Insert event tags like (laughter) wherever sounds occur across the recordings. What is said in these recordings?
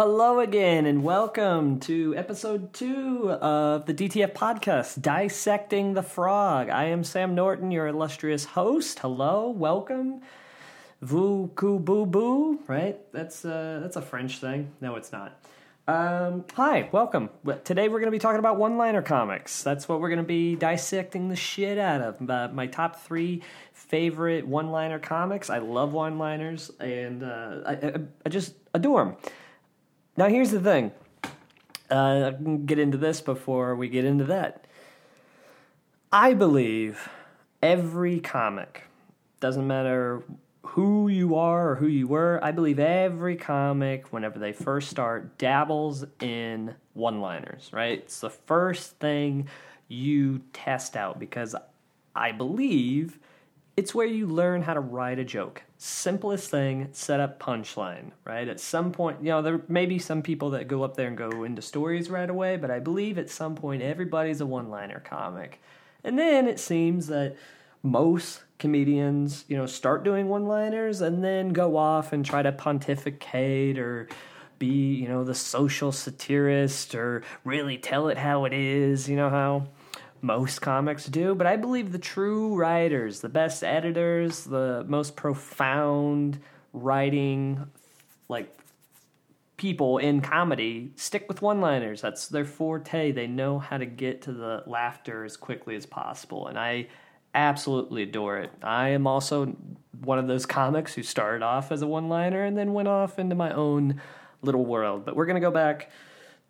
Hello, again, and welcome to episode two of the DTF podcast, Dissecting the Frog. I am Sam Norton, your illustrious host. Hello, welcome. Coup boo boo, right? That's uh, that's a French thing. No, it's not. Um, hi, welcome. Today we're going to be talking about one-liner comics. That's what we're going to be dissecting the shit out of. Uh, my top three favorite one-liner comics. I love one-liners, and uh, I, I, I just adore them. Now, here's the thing. Uh, I can get into this before we get into that. I believe every comic, doesn't matter who you are or who you were, I believe every comic, whenever they first start, dabbles in one liners, right? It's the first thing you test out because I believe it's where you learn how to write a joke. Simplest thing, set up punchline, right? At some point, you know, there may be some people that go up there and go into stories right away, but I believe at some point everybody's a one liner comic. And then it seems that most comedians, you know, start doing one liners and then go off and try to pontificate or be, you know, the social satirist or really tell it how it is, you know how most comics do, but I believe the true writers, the best editors, the most profound writing like people in comedy stick with one-liners. That's their forte. They know how to get to the laughter as quickly as possible, and I absolutely adore it. I am also one of those comics who started off as a one-liner and then went off into my own little world. But we're going to go back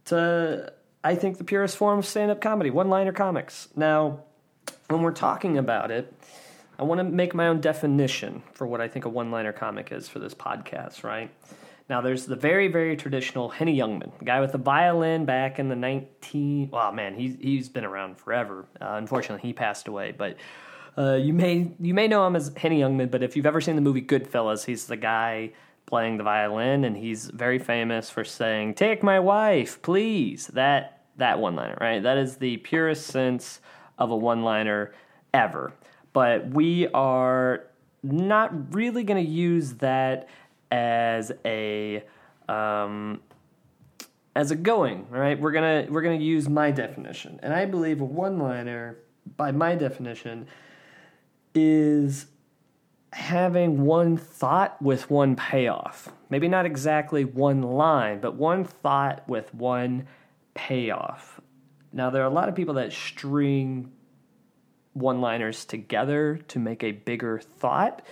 to I think the purest form of stand-up comedy, one-liner comics. Now, when we're talking about it, I want to make my own definition for what I think a one-liner comic is for this podcast, right? Now, there's the very, very traditional Henny Youngman, the guy with the violin back in the 19. Well, man, he's he's been around forever. Uh, unfortunately, he passed away, but uh, you may you may know him as Henny Youngman. But if you've ever seen the movie Goodfellas, he's the guy playing the violin, and he's very famous for saying, "Take my wife, please." That that one liner, right? That is the purest sense of a one liner ever. But we are not really going to use that as a um, as a going right we're gonna we're gonna use my definition and i believe a one liner by my definition is having one thought with one payoff maybe not exactly one line but one thought with one payoff now there are a lot of people that string one liners together to make a bigger thought.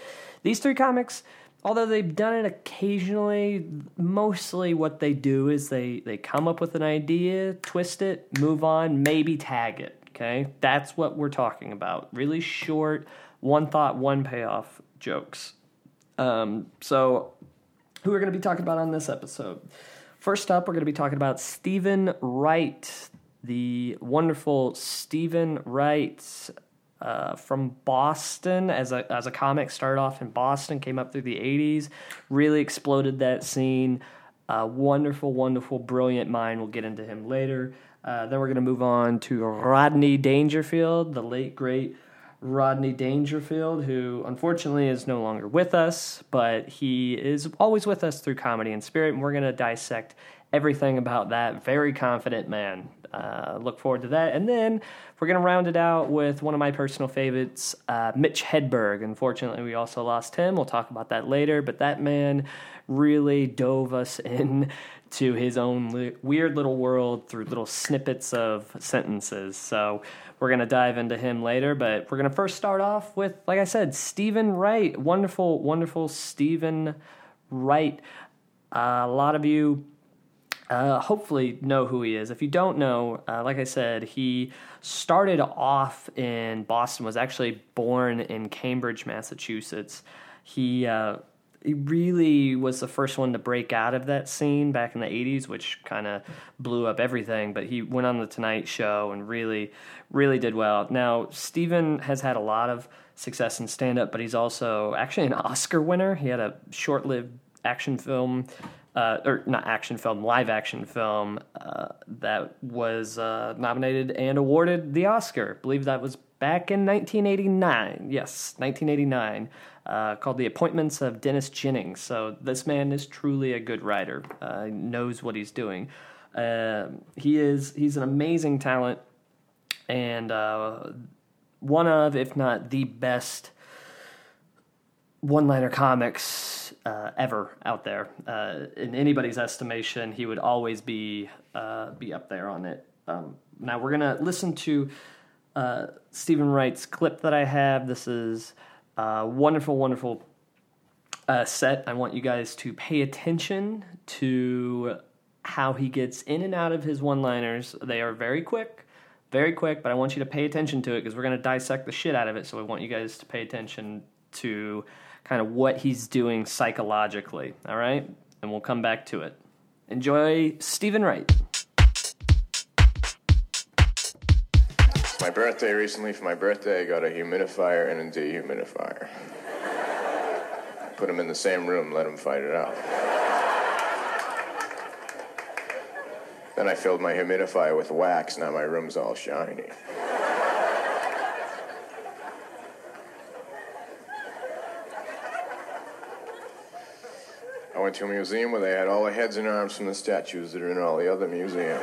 These three comics, although they've done it occasionally, mostly what they do is they, they come up with an idea, twist it, move on, maybe tag it. Okay? That's what we're talking about. Really short, one thought, one payoff jokes. Um, so, who we're going to be talking about on this episode? First up, we're going to be talking about Steven Wright, the wonderful Steven Wright uh, from Boston as a as a comic. Started off in Boston, came up through the '80s, really exploded that scene. Wonderful, wonderful, brilliant mind. We'll get into him later. Uh, then we're going to move on to Rodney Dangerfield, the late great Rodney Dangerfield, who unfortunately is no longer with us, but he is always with us through comedy and spirit. And we're going to dissect everything about that very confident man. Uh, look forward to that. And then we're going to round it out with one of my personal favorites, uh, Mitch Hedberg. Unfortunately, we also lost him. We'll talk about that later. But that man really dove us in to his own li- weird little world through little snippets of sentences. So we're going to dive into him later. But we're going to first start off with, like I said, Steven Wright. Wonderful, wonderful Steven Wright. Uh, a lot of you uh, hopefully know who he is. If you don't know, uh, like I said, he started off in Boston. Was actually born in Cambridge, Massachusetts. He he really was the first one to break out of that scene back in the 80s, which kind of blew up everything. But he went on The Tonight Show and really, really did well. Now, Steven has had a lot of success in stand up, but he's also actually an Oscar winner. He had a short lived action film. Uh, or not action film, live action film uh, that was uh, nominated and awarded the Oscar. I believe that was back in 1989. Yes, 1989 uh, called The Appointments of Dennis Jennings. So this man is truly a good writer. Uh, knows what he's doing. Uh, he is he's an amazing talent and uh, one of, if not the best, one-liner comics uh, ever out there. Uh, in anybody's estimation, he would always be be up there on it. Um, now we're gonna listen to Steven Wright's clip that I have. This is uh, wonderful, wonderful uh, set. I want you guys to pay attention to how he gets in and out of his one liners. They are very quick, very quick, but I want you to pay attention to it because we're to dissect the shit out of it. So I want you guys to pay attention to kind of what he's doing psychologically. All right? And we'll come back to it. Enjoy Steven Wright. My birthday recently, for my birthday, I got a humidifier and a dehumidifier. Put them in the same room, let them fight it out. Then I filled my humidifier with wax, now my room's all shiny. Went to a museum where they had all the heads and arms from the statues that are in all the other museums.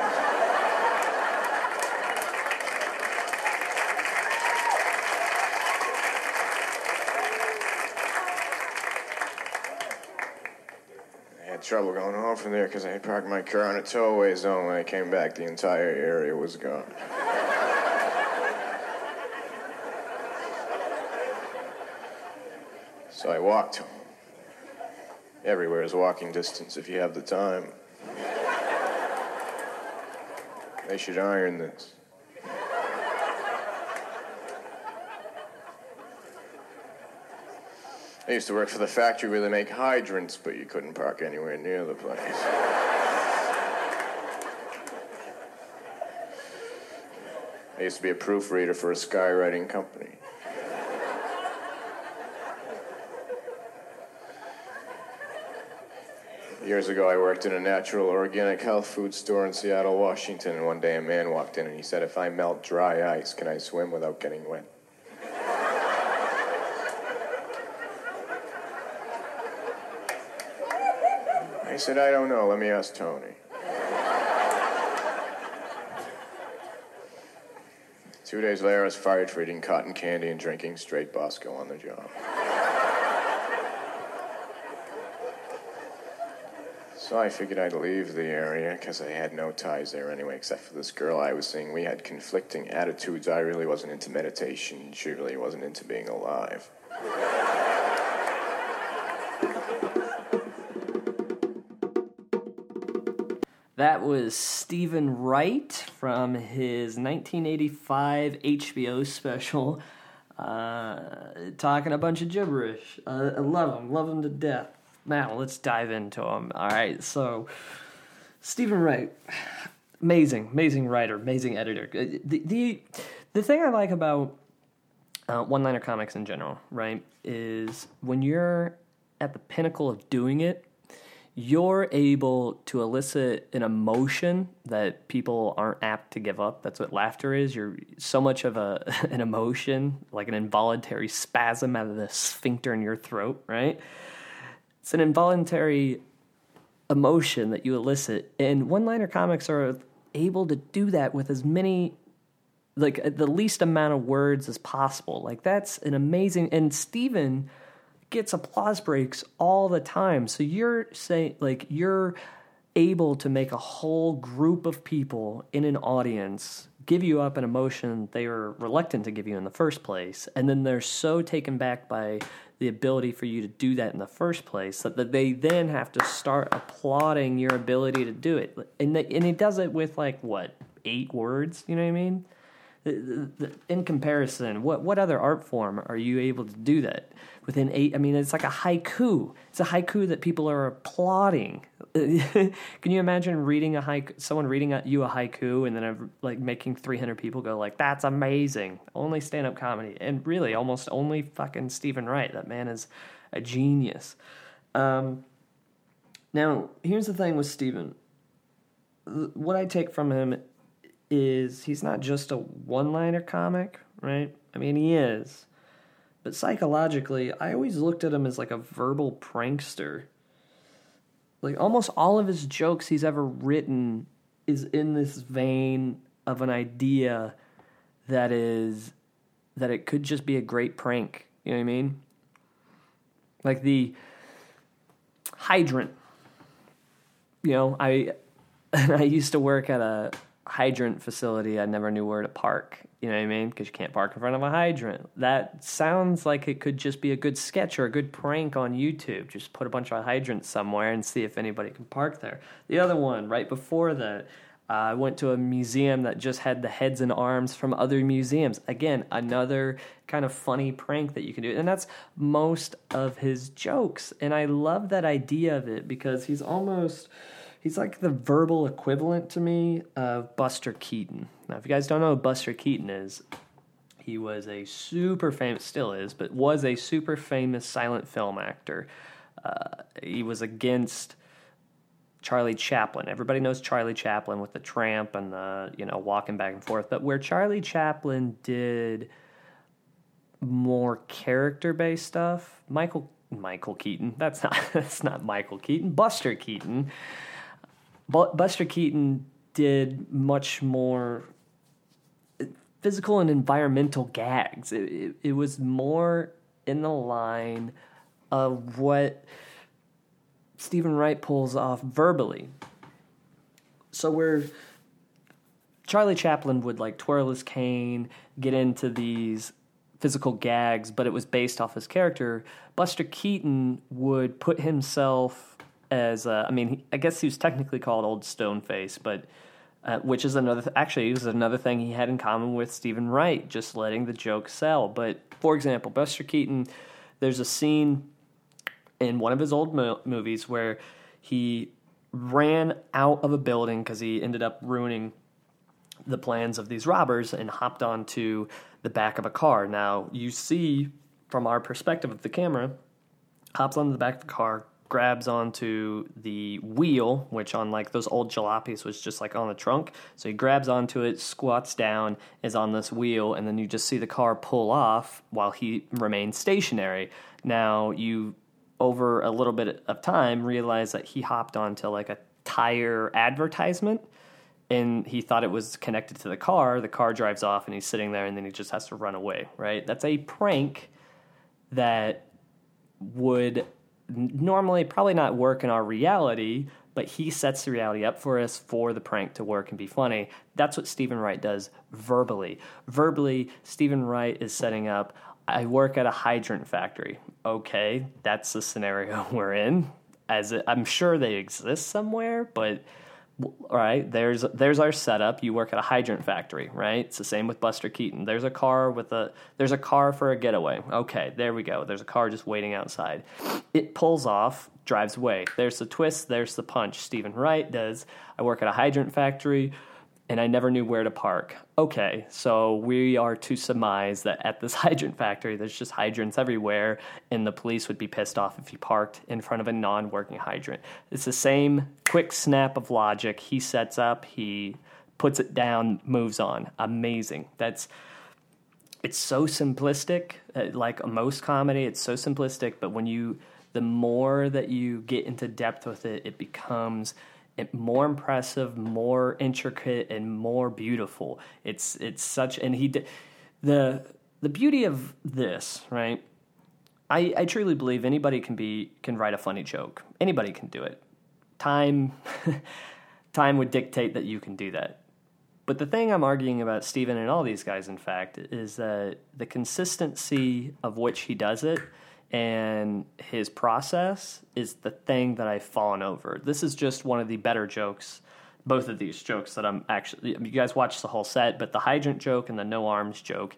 I had trouble going home from there because I had parked my car on a towaway zone. When I came back, the entire area was gone. so I walked home. Everywhere is walking distance if you have the time. They should iron this. I used to work for the factory where they make hydrants, but you couldn't park anywhere near the place. I used to be a proofreader for a skywriting company. Years ago, I worked in a natural organic health food store in Seattle, Washington, and one day a man walked in and he said, If I melt dry ice, can I swim without getting wet? I said, I don't know. Let me ask Tony. Two days later, I was fired for eating cotton candy and drinking straight Bosco on the job. So I figured I'd leave the area because I had no ties there anyway, except for this girl I was seeing. We had conflicting attitudes. I really wasn't into meditation. She really wasn't into being alive. That was Steven Wright from his 1985 HBO special, uh, talking a bunch of gibberish. Uh, I love him, love him to death. Now let's dive into him. All right, so Steven Wright, amazing, amazing writer, amazing editor. Uh, The the, the thing I like about uh, one-liner comics in general, right, is when you're at the pinnacle of doing it, you're able to elicit an emotion that people aren't apt to give up. That's what laughter is. You're so much of a (laughs) an emotion, like an involuntary spasm out of the sphincter in your throat, right? It's an involuntary emotion that you elicit, and one-liner comics are able to do that with as many like uh, the least amount of words as possible. Like that's an amazing and Steven gets applause breaks all the time. So you're saying like you're able to make a whole group of people in an audience give you up an emotion they were reluctant to give you in the first place and then they're so taken back by the ability for you to do that in the first place that they then have to start applauding your ability to do it. And, and he does it with like what eight words? You know what i mean in comparison, what what other art form are you able to do that within eight? I mean, it's like a haiku. It's a haiku that people are applauding. (laughs) Can you imagine reading a haiku? Someone reading a, you a haiku and then uh, like making three hundred people go like, "That's amazing!" Only stand up comedy, and really almost only fucking Steven Wright. That man is a genius. Um, now, here's the thing with Steven. What I take from him is he's not just a one liner comic, right? I mean, he is. But psychologically, I always looked at him as like a verbal prankster. Like almost all of his jokes he's ever written is in this vein of an idea that is that it could just be a great prank. You know what I mean? Like the hydrant. You know, I (laughs) I used to work at a hydrant facility. I never knew where to park. You know what I mean? Because you can't park in front of a hydrant. That sounds like it could just be a good sketch or a good prank on YouTube. Just put a bunch of hydrants somewhere and see if anybody can park there. The other one, right before that, uh, I went to a museum that just had the heads and arms from other museums. Again, another kind of funny prank that you can do. And that's most of his jokes. And I love that idea of it because he's almost he's like the verbal equivalent to me of Buster Keaton. Now, if you guys don't know who Buster Keaton is, he was a super famous, still is, but was a super famous silent film actor. Uh, he was against Charlie Chaplin. Everybody knows Charlie Chaplin with the tramp and the, you know, walking back and forth. But where Charlie Chaplin did more character based stuff, Michael Michael Keaton. That's not (laughs) that's not Michael Keaton. Buster Keaton. Bu- Buster Keaton did much more physical and environmental gags. It, it, it was more in the line of what Steven Wright pulls off verbally. So where Charlie Chaplin would like twirl his cane, get into these physical gags, but it was based off his character. Buster Keaton would put himself as uh, I mean, I guess he was technically called Old Stoneface, but uh, which is another th- actually it was another thing he had in common with Steven Wright, just letting the joke sell. But for example, Buster Keaton, there's a scene in one of his old mo- movies where he ran out of a building because he ended up ruining the plans of these robbers and hopped onto the back of a car. Now, you see from our perspective of the camera, hops onto the back of the car, grabs onto the wheel, which on like those old jalopies was just like on the trunk. So he grabs onto it, squats down, is on this wheel, and then you just see the car pull off while he remains stationary. Now, you over a little bit of time realize that he hopped onto like a tire advertisement and he thought it was connected to the car. The car drives off and he's sitting there and then he just has to run away, right? That's a prank that would normally probably not work in our reality, but he sets the reality up for us for the prank to work and be funny. That's what Steven Wright does verbally. Verbally, Steven Wright is setting up I work at a hydrant factory. Okay, that's the scenario (laughs) we're in. As it, I'm sure they exist somewhere, but right, there's there's our setup. You work at a hydrant factory, right? It's the same with Buster Keaton. There's a car with a there's a car for a getaway. Okay, there we go. There's a car just waiting outside. It pulls off, drives away. There's the twist. There's the punch. Steven Wright does. I work at a hydrant factory, and I never knew where to park. Okay, so we are to surmise that at this (laughs) hydrant factory, there's just hydrants everywhere, and the police would be pissed off if you parked in front of a non working hydrant. It's the same quick snap of logic. He sets up, he puts it down, moves on. Amazing. That's it's so simplistic uh, like most comedy it's so simplistic but when you the more that you get into depth with it it becomes more impressive more intricate and more beautiful. It's it's such and he d- the the beauty of this right? I, I truly believe anybody can be can write a funny joke. Anybody can do it. Time (laughs) time would dictate that you can do that. But the thing I'm arguing about Steven and all these guys, in fact, is that the consistency of which he does it and his process is the thing that I've fallen over. This is just one of the better jokes both of these jokes that I'm actually. You guys watched the whole set, but the hydrant joke and the no arms joke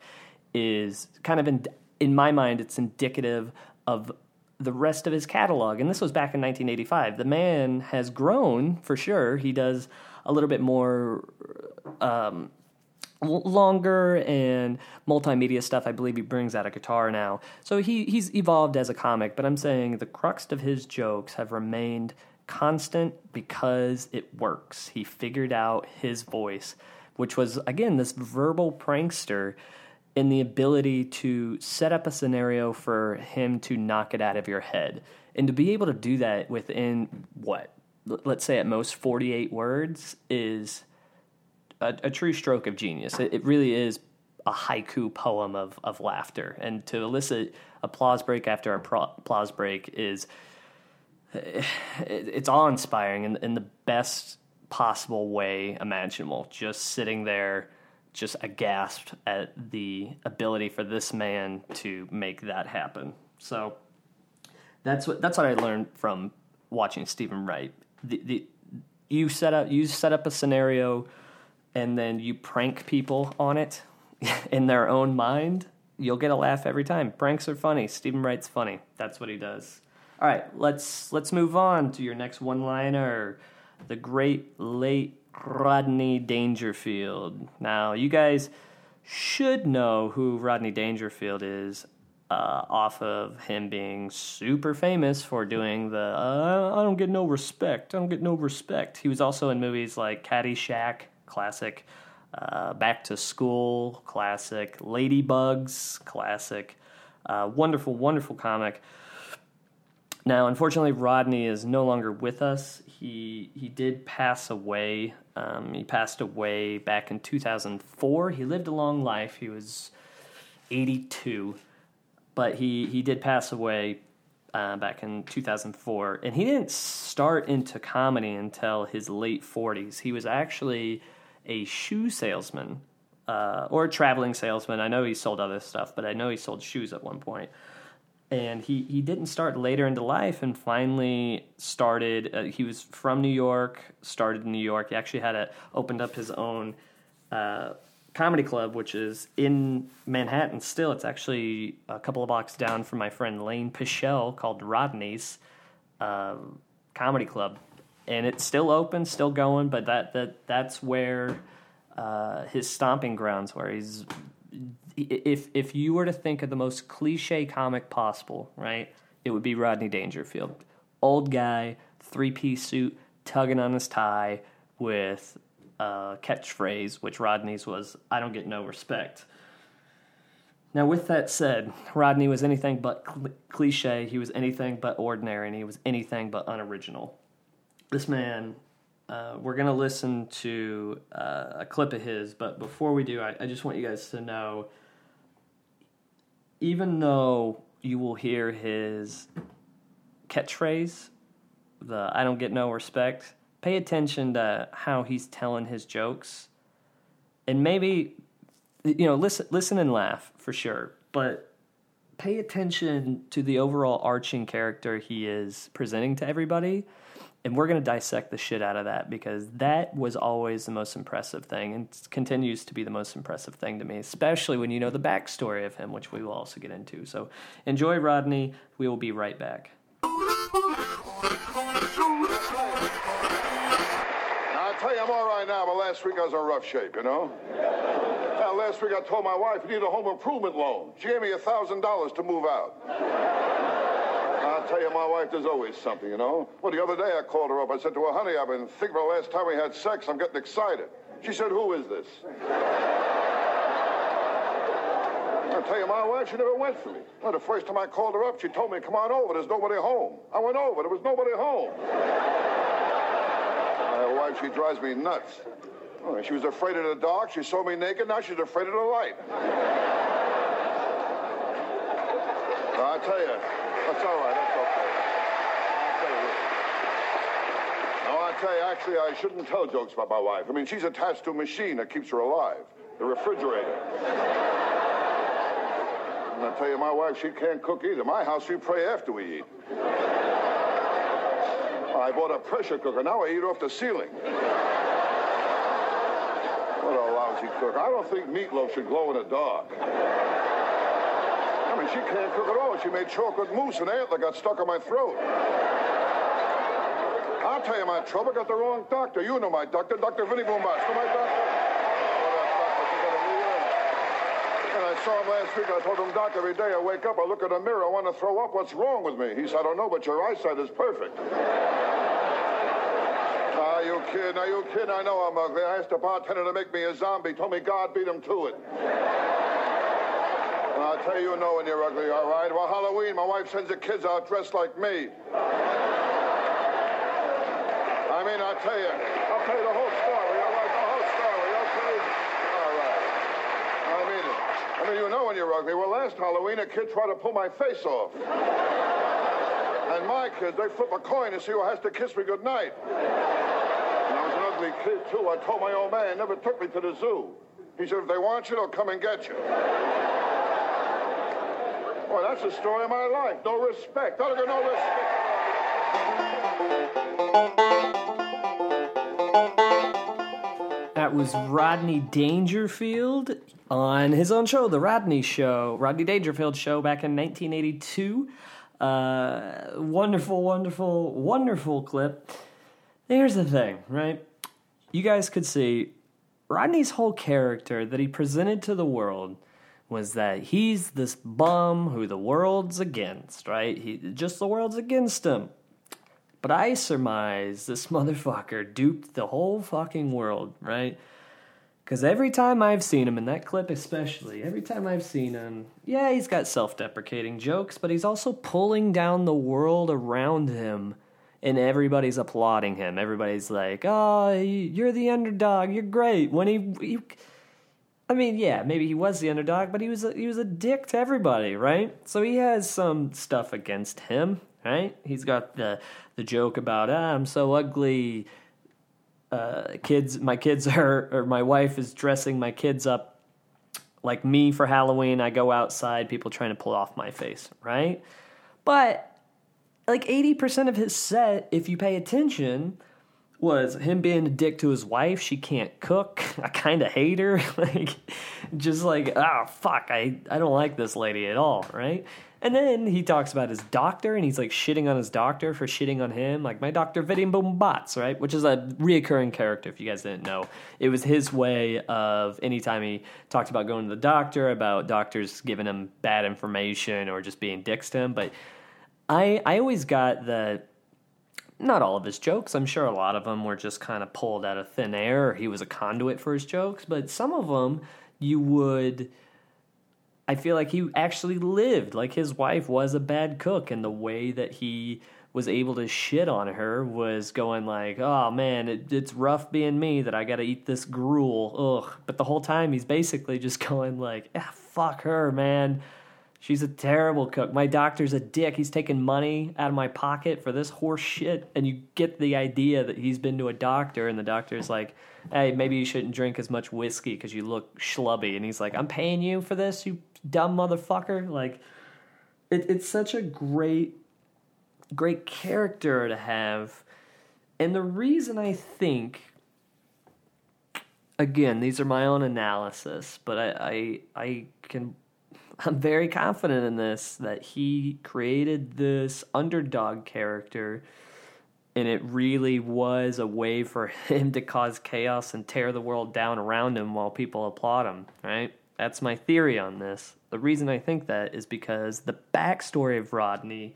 is kind of in in my mind, it's indicative of the rest of his catalog. And this was back in 1985. The man has grown for sure. He does a little bit more um, longer and multimedia stuff. I believe he brings out a guitar now. So he, he's evolved as a comic, but I'm saying the crux of his jokes have remained constant because it works. He figured out his voice, which was, again, this verbal prankster in the ability to set up a scenario for him to knock it out of your head. And to be able to do that within what, let's say at most 48 words, is a, a true stroke of genius. It, it really is a haiku poem of, of laughter. And to elicit applause break after applause break is it, it's awe inspiring in, in the best possible way imaginable. Just sitting there, just aghast at the ability for this man to make that happen. So that's what that's what I learned from watching Steven Wright. The, the you set up you set up a scenario and then you prank people on it (laughs) in their own mind, you'll get a laugh every time. Pranks are funny. Steven Wright's funny. That's what he does. All right, let's let's move on to your next one-liner, the great late Rodney Dangerfield. Now, you guys should know who Rodney Dangerfield is uh, off of him being super famous for doing the uh, I don't get no respect. I don't get no respect. He was also in movies like Caddyshack, classic, uh, Back to School, classic, Ladybugs, classic. Uh, wonderful, wonderful comic. Now, unfortunately, Rodney is no longer with us. He he did pass away. Um, he passed away back in 2004. He lived a long life. He was 82, but he he did pass away uh, back in 2004. And he didn't start into comedy until his late 40s. He was actually a shoe salesman uh, or a traveling salesman. I know he sold other stuff, but I know he sold shoes at one point. and he, he didn't start later into life and finally started uh, he was from new york started in new york he actually had a opened up his own uh, comedy club which is in manhattan still it's actually a couple of blocks down from my friend lane pichelle called rodney's um, comedy club and it's still open still going but that, that that's where uh, his stomping grounds where he's if if you were to think of the most cliche comic possible, right, it would be Rodney Dangerfield, old guy, three piece suit, tugging on his tie with a catchphrase, which Rodney's was, "I don't get no respect." Now, with that said, Rodney was anything but cl- cliche. He was anything but ordinary, and he was anything but unoriginal. This man uh, we're to listen to uh, a clip of his, but before we do, I, I just want you guys to know even though you will hear his catchphrase, the I don't get no respect, pay attention to how he's telling his jokes. And maybe, you know, listen, listen and laugh for sure, but pay attention to the overall arching character he is presenting to everybody and we're going to dissect the shit out of that because that was always the most impressive thing and continues to be the most impressive thing to me, especially when you know the backstory of him, which we will also get into. So enjoy, Rodney. We will be right back. Now, I tell you, I'm all right now, but last week I was in rough shape, you know? Now, last week I told my wife I needed a home improvement loan. She gave me a $1,000 to move out. I'll tell you, my wife, there's always something, you know? Well, the other day I called her up. I said to her, honey, I've been thinking about the last time we had sex. I'm getting excited. She said, who is this? I'll tell you, my wife, she never went for me. Well, the first time I called her up, she told me, come on over. There's nobody home. I went over. There was nobody home. My wife, she drives me nuts. She was afraid of the dark. She saw me naked. Now she's afraid of the light. I tell you, that's all right. That's okay. I'll tell you. I tell you, actually, I shouldn't tell jokes about my wife. I mean, she's attached to a machine that keeps her alive, the refrigerator. And I tell you, my wife, she can't cook either. My house, we pray after we eat. I bought a pressure cooker. Now I eat off the ceiling. What a lousy cook. I don't think meatloaf should glow in the dark. I she can't cook at all. She made chocolate mousse and antler got stuck in my throat. I'll tell you my trouble. Got the wrong doctor. You know my doctor, Dr. Vinnie Boombatz. Know my doctor? Him. And I saw him last week. I told him, Doc, every day I wake up, I look in the mirror, I want to throw up. What's wrong with me? He said, I don't know, but your eyesight is perfect. Ah, you kidding? Are you kidding? I know I'm ugly. I asked the bartender to make me a zombie. Told me God beat him to it. I'll tell you, you know when you're ugly, all right? Well, Halloween, my wife sends the kids out dressed like me. I mean, I'll tell you. I'll tell you the whole story, all right? The whole story, okay? All right. I mean it. I mean, you know when you're ugly. Well, last Halloween, a kid tried to pull my face off. And my kids, they flip a coin to see who has to kiss me goodnight. And I was an ugly kid, too. I told my old man, never took me to the zoo. He said, if they want you, they'll come and get you. Boy, that's the story of my life. No respect. Get no respect. That was Rodney Dangerfield on his own show, The Rodney Show, Rodney Dangerfield Show back in 1982. Uh, wonderful, wonderful, wonderful clip. Here's the thing, right? You guys could see Rodney's whole character that he presented to the world was that he's this bum who the world's against, right? He just the world's against him. But I surmise this (laughs) motherfucker duped the whole fucking world, right? Because every time I've seen him, in that clip especially, every time I've seen him, yeah, he's got self deprecating jokes, but he's also pulling down the world around him, and everybody's applauding him. Everybody's like, oh, you're the underdog, you're great. When he. he I mean, yeah, maybe he was the underdog, but he was a, he was a dick to everybody, right? So he has some stuff against him, right? He's got the the joke about ah, I'm so ugly. Uh, kids, my kids (laughs) are, or my wife is dressing my kids up like me for Halloween. I go outside, people trying to pull off my face, right? But like 80% of his set, if you pay attention, was him being a dick to his wife. She can't cook. (laughs) I kind of hate her. (laughs) like, just like, ah, fuck, I, I don't like this lady at all, right? And then he talks about his doctor, and he's like shitting on his doctor for shitting on him. Like, my doctor, Vinnie Boombatz, right? Which is a reoccurring character, if you guys didn't know. It was his way of anytime he talked about going to the doctor, about doctors giving him bad information or just being dicks to him. But I, I always got the not all of his jokes. I'm sure a lot of them were just kind of pulled out of thin air. He was a conduit for his jokes, but some of them you would. I feel like he actually lived. Like his wife was a bad cook, and the way that he was able to shit on her was going like, "Oh man, it, it's rough being me that I got to eat this gruel." Ugh. But the whole time he's basically just (laughs) going like, "Ah, fuck her, man." She's a terrible cook. My doctor's a dick. He's taking money out of my pocket for this horse shit. And you get the idea that he's been to a doctor, and the doctor's like, hey, maybe you shouldn't drink as much whiskey because you look schlubby. And he's like, I'm paying you for this, you dumb motherfucker. Like, it, it's such a great, great character to have. And the reason I think, again, these are my own analysis, but I, I, I can (laughs) I'm very confident in this that he created this underdog character and it really was a way for (laughs) him to cause chaos and tear the world down around him while people applaud him, right? That's my theory on this. The reason I think that is because the backstory of Rodney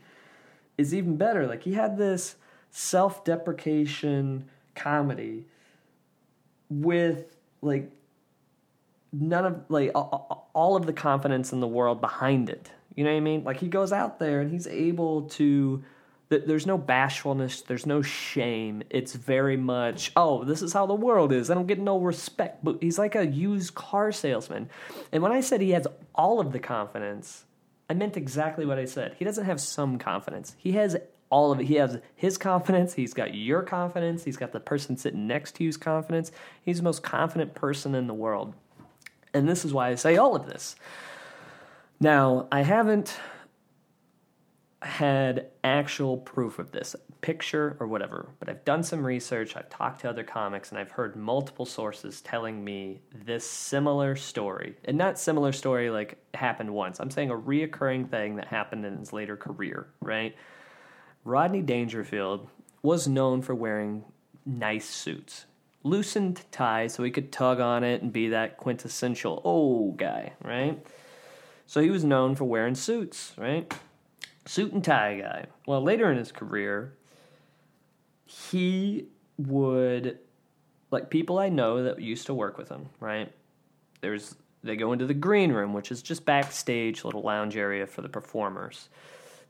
is even better. Like he had this self-deprecation comedy with like none of like all of the confidence in the world behind it. You know what I mean? Like he goes out there and he's able to there's no bashfulness, there's no shame. It's very much, oh, this is how the world is. I don't get no respect. But he's like a used car salesman. And when I said he has all of the confidence, I meant exactly what I said. He doesn't have some confidence. He has all of it. He has his confidence. He's got your confidence. He's got the person sitting next to you's confidence. He's the most confident person in the world. And this is why I say all of this. Now, I haven't had actual proof of this, picture or whatever, but I've done some research, I've talked to other comics, and I've heard multiple sources telling me this similar story. And not similar story like happened once. I'm saying a reoccurring thing that happened in his later career, right? Rodney Dangerfield was known for wearing nice suits. Loosened tie so he could tug on it and be that quintessential oh guy, right? So he was known for wearing suits, right? Suit and tie guy. Well, later in his career, he would like people I know that used to work with him, right? There's they go into the green room, which is just backstage, little lounge area for the performers.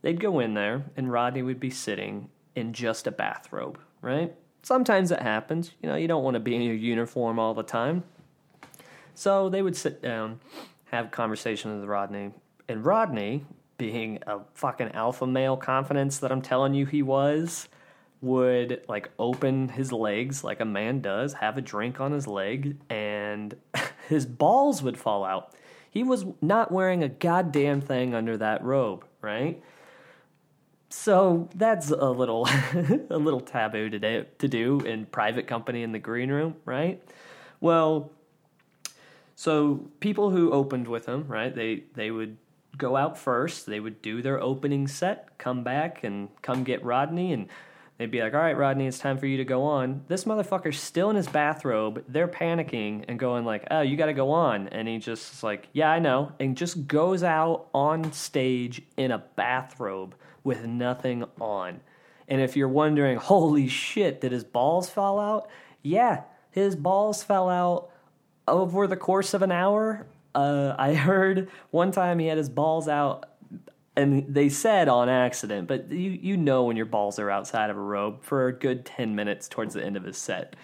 They'd go in there, and Rodney would be sitting in just a bathrobe, right? Sometimes it happens. You know, you don't want to be in your uniform all the time. So they would sit down, have conversation with Rodney, and Rodney, being a fucking alpha male confidence that I'm telling you he was, would like open his legs like a man does, have a drink on his leg, and (laughs) his balls would fall out. He was not wearing a goddamn thing under that robe, right? So that's a little (laughs) a little taboo to do, to do in private company in the green room, right? Well, so people who opened with him, right? They they would go out first. They would do their opening set, come back and come get Rodney and they'd be like, "All right, Rodney, it's time for you to go on." This motherfucker's still in his bathrobe. They're panicking and going like, "Oh, you got to go on." And he just is like, "Yeah, I know." And just goes out on stage in a bathrobe with nothing on. And if you're wondering, (laughs) "Holy shit, did his balls fall out?" Yeah, his balls fell out over the course of an hour. Uh, (laughs) I heard one time he had his balls out and they said on accident, but you you know when your balls are outside of a robe for a good 10 minutes towards the end of his set.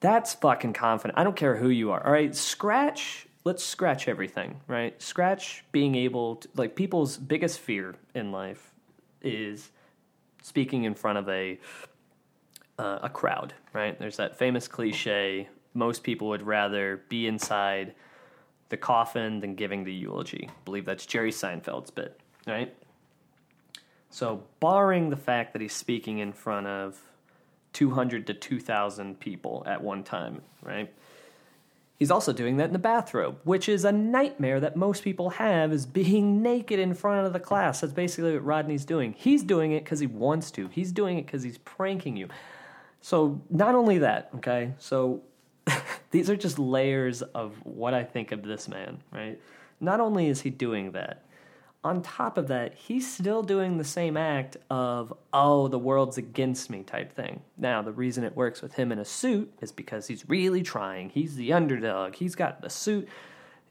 That's fucking confident. I don't care who you are. All right, scratch, let's scratch everything, right? Scratch being able to like people's biggest fear in life is speaking in front of a uh, a crowd, right? There's that famous cliche most people would rather be inside the coffin than giving the eulogy. I believe that's Jerry Seinfeld's bit, right? So, barring the fact that he's speaking in front of 200 to 2,000 people at one time, right? He's also doing that in the bathrobe, which is a nightmare that most people have is being (laughs) naked in front of the class. That's basically what Rodney's doing. He's doing it because he wants to. He's doing it because he's pranking you. So, not only that, okay? So, (laughs) these are just layers of what I think of this man, right? Not only is he doing that, on top of that, he's still doing the same act of, oh, the world's against me type thing. Now, the reason it works with him in a suit is because he's really trying. He's the underdog. He's got the suit.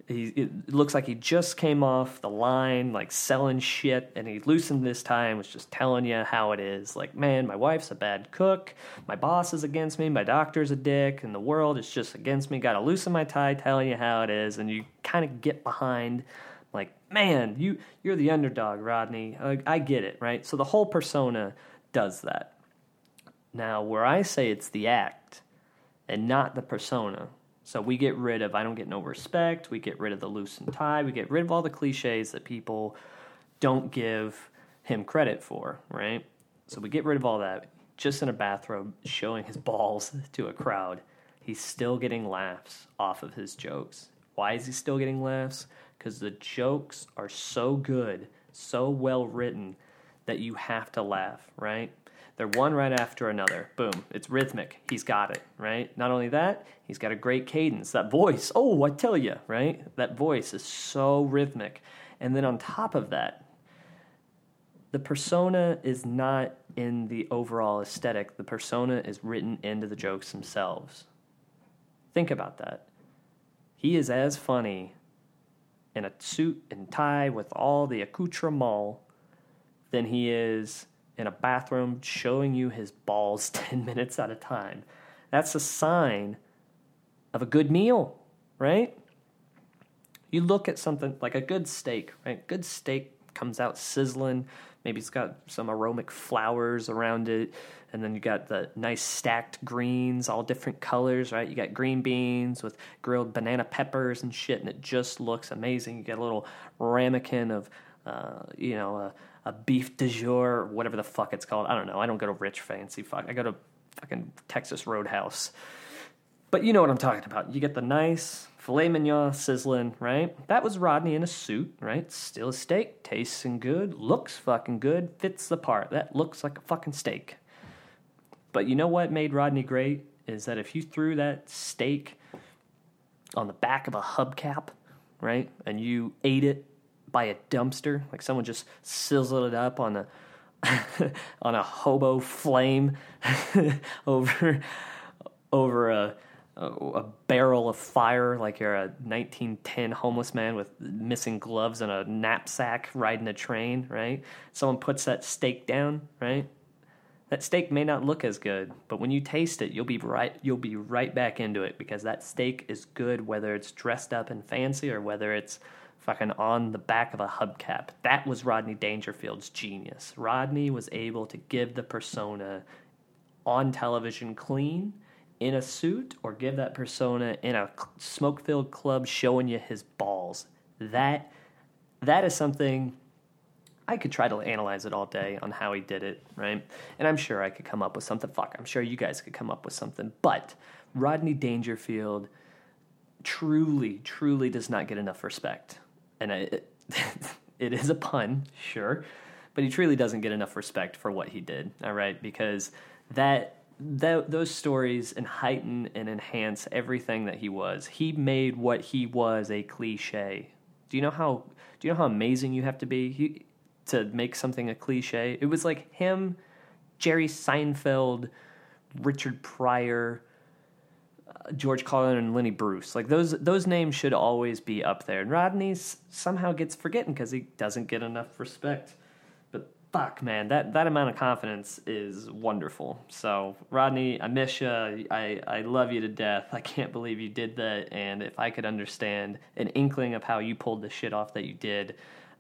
He, it looks like he just came off the line, like selling shit, and he loosened this tie and was just telling you how it is. Like, man, my wife's a bad cook, my boss is against me, my doctor's a dick, and the world is just against me. Got to loosen my tie, telling you how it is, and you kind of get behind, like, man, you you're the underdog, Rodney. I, I get it, right? So the whole persona does that. Now, where I say it's the act and not the persona, so we get rid of I don't get no respect, we get rid of the loosened tie, we get rid of all the cliches that people don't give him credit for, right? So we get rid of all that. Just in a bathrobe showing his balls to a crowd. He's still getting laughs off of his jokes. Why is he still getting laughs? Because the jokes are so good, so well written, that you have to laugh, right? They're one right after another. Boom. It's rhythmic. He's got it, right? Not only that, he's got a great cadence. That voice, oh, I tell you, right? That voice is so rhythmic. And then on top of that, the persona is not in the overall aesthetic. The persona is written into the jokes themselves. Think about that. He is as funny in a suit and tie with all the accoutrements than he is in a bathroom showing you his balls (laughs) 10 minutes at a time. That's a sign of a good meal, right? You look at something like a good steak, right? Good steak comes out sizzling. Maybe it's got some aromatic flowers around it. And then you got the nice stacked greens, all different colors, right? You got green beans with grilled banana peppers and shit, and it just looks amazing. You get a little ramekin of, uh, you know, a, a beef de jour, or whatever the fuck it's called. I don't know. I don't go to rich fancy fuck. I go to fucking Texas Roadhouse. But you know what I'm talking about. You get the nice filet mignon sizzling, right? That was Rodney in a suit, right? Still a steak, tasting good, looks fucking good, fits the part. That looks like a fucking steak. But you know what made Rodney great? Is that if you threw that steak on the back of a hubcap, right, and you ate it by a dumpster, like someone just sizzled it up on a (laughs) on a hobo flame (laughs) over over a, a barrel of fire, like you're a 1910 homeless man with missing gloves and a knapsack riding a train, right? Someone puts that steak down, right? That steak may not look as good, but when you taste it, you'll be right you'll be right back into it because that steak is good whether it's dressed up and fancy or whether it's fucking on the back of a hubcap. That was Rodney Dangerfield's genius. Rodney was able to give the persona on television clean in a suit or give that persona in a smoke-filled club showing you his balls. That that is something I could try to analyze it all day on how he did it, right? And I'm sure I could come up with something. Fuck, I'm sure you guys could come up with something. But Rodney Dangerfield truly, truly does not get enough respect. And I, it, (laughs) it is a pun, sure, but he truly doesn't get enough respect for what he did, all right? Because that, that those stories and heighten and enhance everything that he was. He made what he was a cliche. Do you know how do you know how amazing you have to be? He, to make something a cliche. It was like him, Jerry Seinfeld, Richard Pryor, uh, George Carlin, and Lenny Bruce. Like those those names should always be up there. And Rodney somehow gets forgotten because he doesn't get enough respect. Fuck, man, that that amount of confidence is wonderful. So Rodney, I miss you. I I love you to death. I can't believe you did that. And if I could understand an inkling of how you pulled the shit off that you did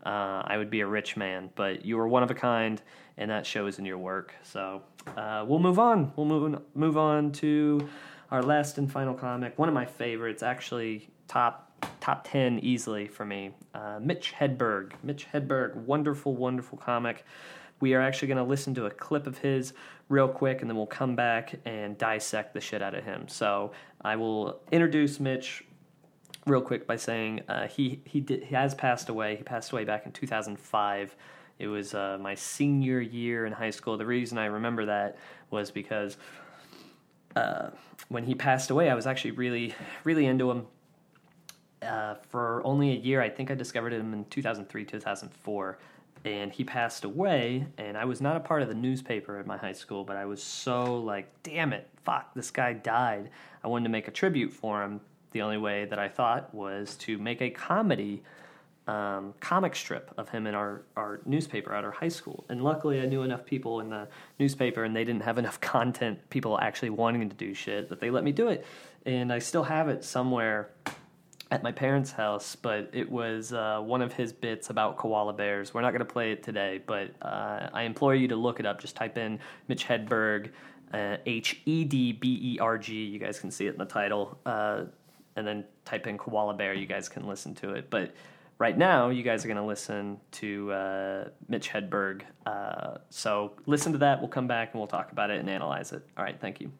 uh, I would be a rich man. But you were one of a kind, and that shows in your work. So uh, we'll move on. We'll move move on to our last and final comic. One of my favorites, actually top top ten easily for me. Uh, Mitch Hedberg. Mitch Hedberg, wonderful, wonderful comic. We are actually going to listen to a clip of his real quick, and then we'll come back and dissect the shit out of him. So I will introduce Mitch real quick by saying uh, he he did, he has passed away. He passed away back in 2005. It was uh, my senior year in high school. The reason I remember that was because uh, when he passed away, I was actually really really into him. Uh, for only a year, I think I discovered him in 2003, 2004, and he passed away. And I was not a part of the newspaper at my high school, but I was so like, damn it, fuck, this guy died. I wanted to make a tribute for him the only way that I thought was to make a comedy um, comic strip of him in our, our newspaper at our high school. And luckily, I knew enough people in the newspaper, and they didn't have (laughs) enough content, people actually wanting to do shit, that they let me do it. And I still have it somewhere at my parents' house, but it was uh, one of his bits about koala bears. We're not going to play it today, but uh, I implore you to look it up. Just type in Mitch Hedberg, uh, H E D B E R G. You guys can see it in the title. Uh, and then type in koala bear. You guys can listen to it. But right now, you guys are going to listen to uh, Mitch Hedberg. So listen to that. We'll come back and we'll talk about it and analyze it. All right. Thank you.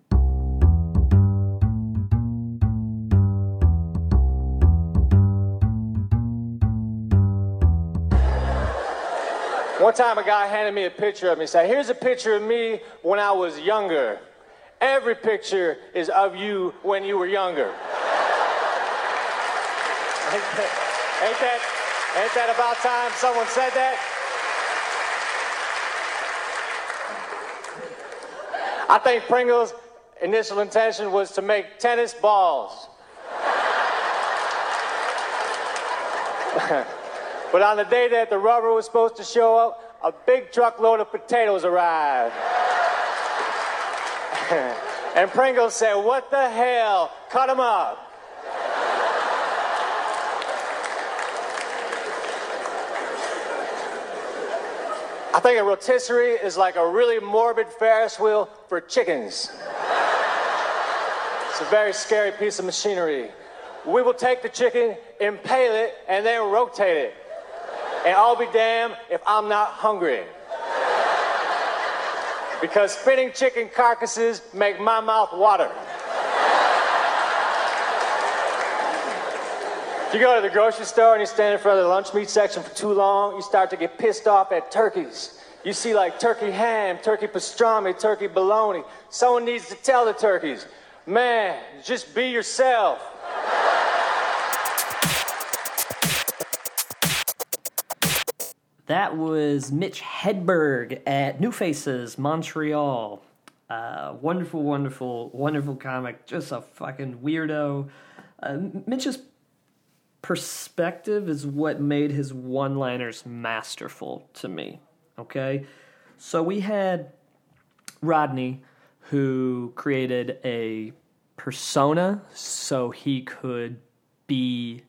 One time a guy handed me a picture of me. Said, Here's a picture of me when I was younger. Every picture is of you when you were younger. (laughs) ain't, that, ain't that ain't that about time someone said that? I think Pringle's initial intention was to make tennis balls. (laughs) But on the day that the rubber was supposed to show up, a big truckload of potatoes arrived. (laughs) and Pringles said, What the hell? Cut them up. I think a rotisserie is like a really morbid Ferris wheel for chickens. It's a very scary piece of machinery. We will take the chicken, impale it, and then rotate it. And I'll be damned if I'm not hungry. Because spinning chicken carcasses make my mouth water. If you go to the grocery store and you stand in front of the lunch meat section for too long, you start to get pissed off at turkeys. You see like turkey ham, turkey pastrami, turkey bologna. Someone needs to tell the turkeys, man, just be yourself. That was Mitch Hedberg at New Faces, Montreal. Uh, wonderful, wonderful, wonderful comic. Just a fucking weirdo. Uh, Mitch's perspective is what made his one liners masterful to me. Okay? So we had Rodney, who created a persona so he could be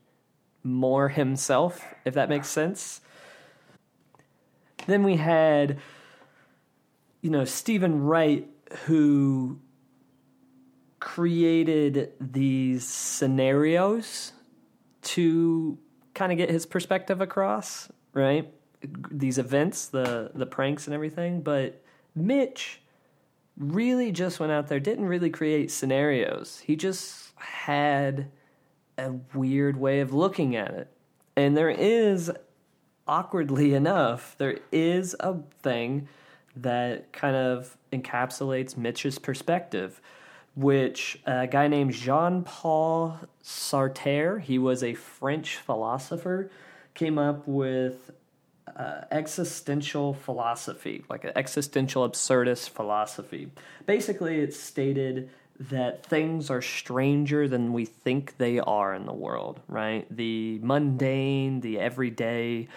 more himself, if that makes sense. Then we had, you know, Steven Wright, who created these scenarios to kind of get his perspective across, right? These events, the the pranks and everything, but Mitch really just went out there didn't really create scenarios. He just had a weird way of looking at it. And there is awkwardly enough, there is a thing that kind of encapsulates Mitch's perspective, which a guy named Jean Paul Sartre, he was a French philosopher, came up with uh, existential philosophy, like an existential absurdist philosophy. Basically, it stated that things are stranger than we think they are in the world, right? The mundane, the everyday,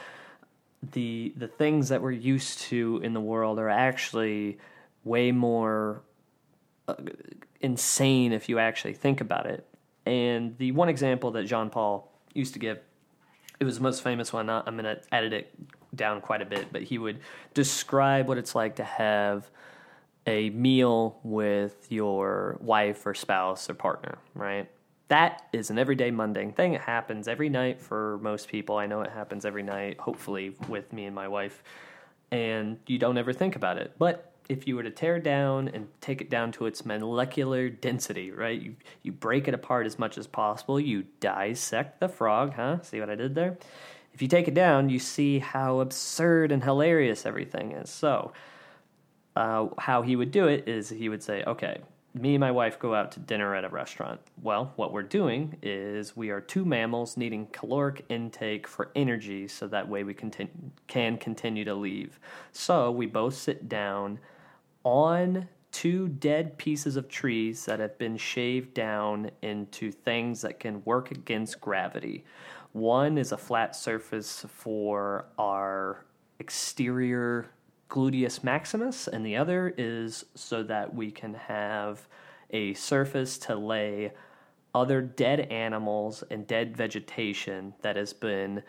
the the things that we're used to in the world are actually way more uh, insane if you actually think about it. And the one example that Jean Paul used to give, it was the most famous one. I'm going to edit it down quite a bit, but he would describe what it's like to have a meal with your wife or spouse or partner, right? That is an everyday mundane thing. It happens every night for most people. I know it happens every night, hopefully, with me and my wife. And you don't ever think about it. But if you were to tear down and take it down to its molecular density, right? You you break it apart as much as possible. You dissect the frog, huh? See what I did there? If you take it down, you see how absurd and hilarious everything is. So, uh, how he would do it is he would say, okay, me and my wife go out to dinner at a restaurant. Well, what we're doing is we are two mammals needing caloric intake for energy so that way we can continue to leave. So we both sit down on two dead pieces of trees that have been shaved down into things that can work against gravity. One is a flat surface for our exterior gluteus maximus, and the other is so that we can have a surface to lay other dead animals and dead vegetation that has been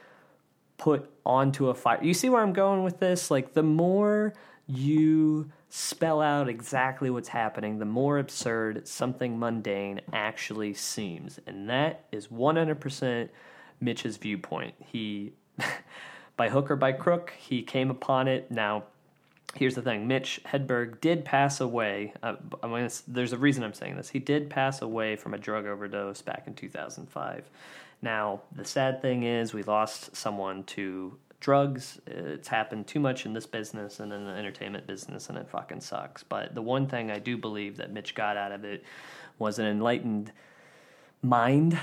put onto a fire. You see where I'm going with this? Like, the more you spell out exactly what's happening, the more absurd something mundane actually seems. And that is 100% Mitch's viewpoint. He, (laughs) by hook or by crook, he came upon it. Now, here's the thing Mitch Hedberg did pass away. Uh, I mean, there's a reason I'm saying this. He did pass away from a drug overdose back in 2005. Now, the sad thing is, we lost someone to drugs. It's happened too much in this business and in the entertainment business, and it fucking sucks. But the one thing I do believe that Mitch got out of it was an enlightened mind,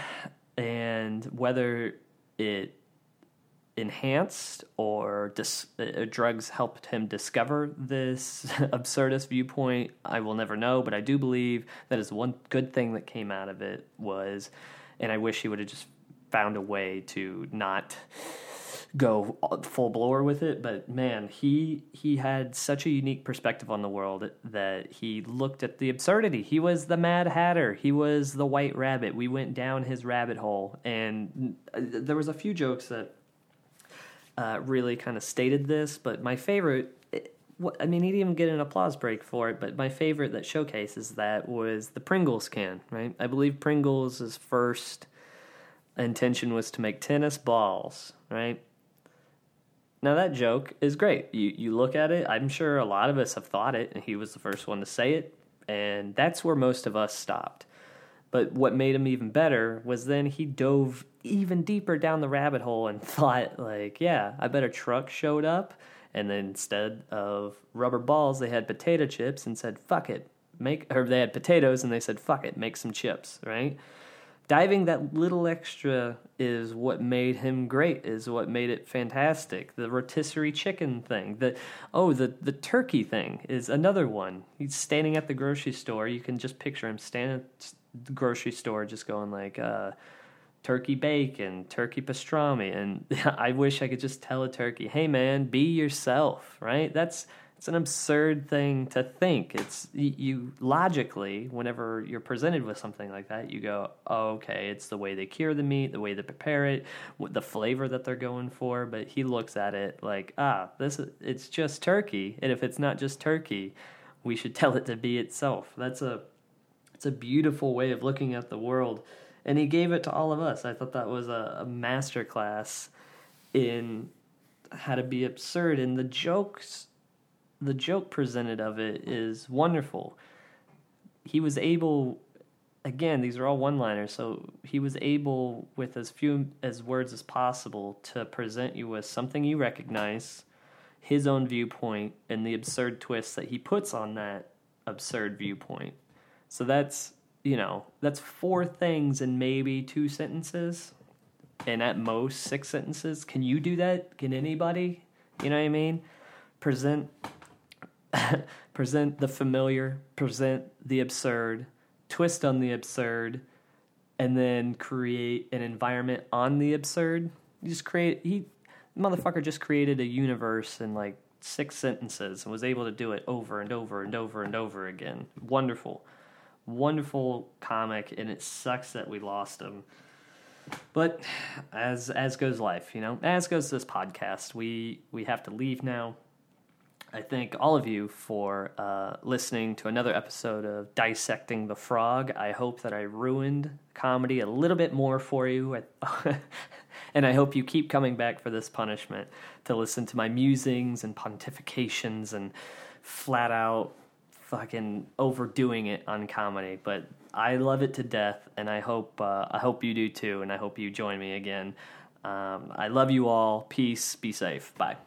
and whether it enhanced or dis- uh, drugs helped him discover this (laughs) absurdist viewpoint i will never know but i do believe that is one good thing that came out of it was and i wish he would have just found a way to not go full blower with it but man he he had such a unique perspective on the world that he looked at the absurdity. He was the mad hatter. He was the white rabbit. We went down his rabbit hole. And uh, there was a few jokes that uh, really kind of stated this, but my favorite. I mean, he didn't even get an applause break for it, but my favorite that showcases that was the Pringles can, right? I believe Pringles' first intention was to make tennis balls, right? Now that joke is great. You you look at it. I'm sure a lot of us have thought it, and he was the first one to say it, and that's where most of us stopped. But what made him even better was then he dove even deeper down the rabbit hole and (laughs) thought, like, yeah, I bet a truck showed up, and then instead of rubber balls, they had potato chips and said, fuck it, make, or they had potatoes and they said, fuck it, make some chips, right? Diving that little extra is what made him great, is what made it fantastic. The rotisserie chicken thing, the oh, the the turkey thing is another one. He's standing at the grocery store. You can just picture him standing grocery store, just going like, uh, turkey bacon, turkey pastrami, and (laughs) I wish I could just tell a turkey, "Hey man, be yourself." Right? That's it's an absurd thing to think. It's you, logically, whenever you're presented with something like that, you go, oh, "Okay, it's the way they cure the meat, the way they prepare it, the flavor that they're going for." But he looks at it like, "Ah, this is it's just turkey, and if it's not just turkey, we should (laughs) tell it to be itself." That's a it's a beautiful way of looking at the world and he gave it to all of us. I thought that was a, a master class in how to be absurd, and the jokes, the joke presented of it is wonderful. He was able, again, these are all one-liners, so he was able, with as few as words as possible, to present you with something you recognize, his own viewpoint, and the absurd twist that he puts on that absurd viewpoint. So that's you know, that's four things in maybe two sentences, and at most six sentences. Can you do that? Can anybody? You know what I mean? Present, (laughs) present the familiar, present the absurd, twist on the absurd, and then create an environment on the absurd. You just create. He, motherfucker, just created a universe in like six sentences and was able to do it over and over and over and over again. Wonderful wonderful comic, and it sucks that we lost him. But as as goes life, you know, as goes this podcast, we we have to leave now. I thank all of you for uh, listening to another episode of Dissecting the Frog. I hope that I ruined comedy a little bit more for you. (laughs) and I hope you keep coming back for this punishment to listen to my musings and pontifications and flat out fucking overdoing it on comedy, but I love it to death, and I hope uh, I hope you do too, and I hope you join me again. Um, I love you all. Peace. Be safe. Bye.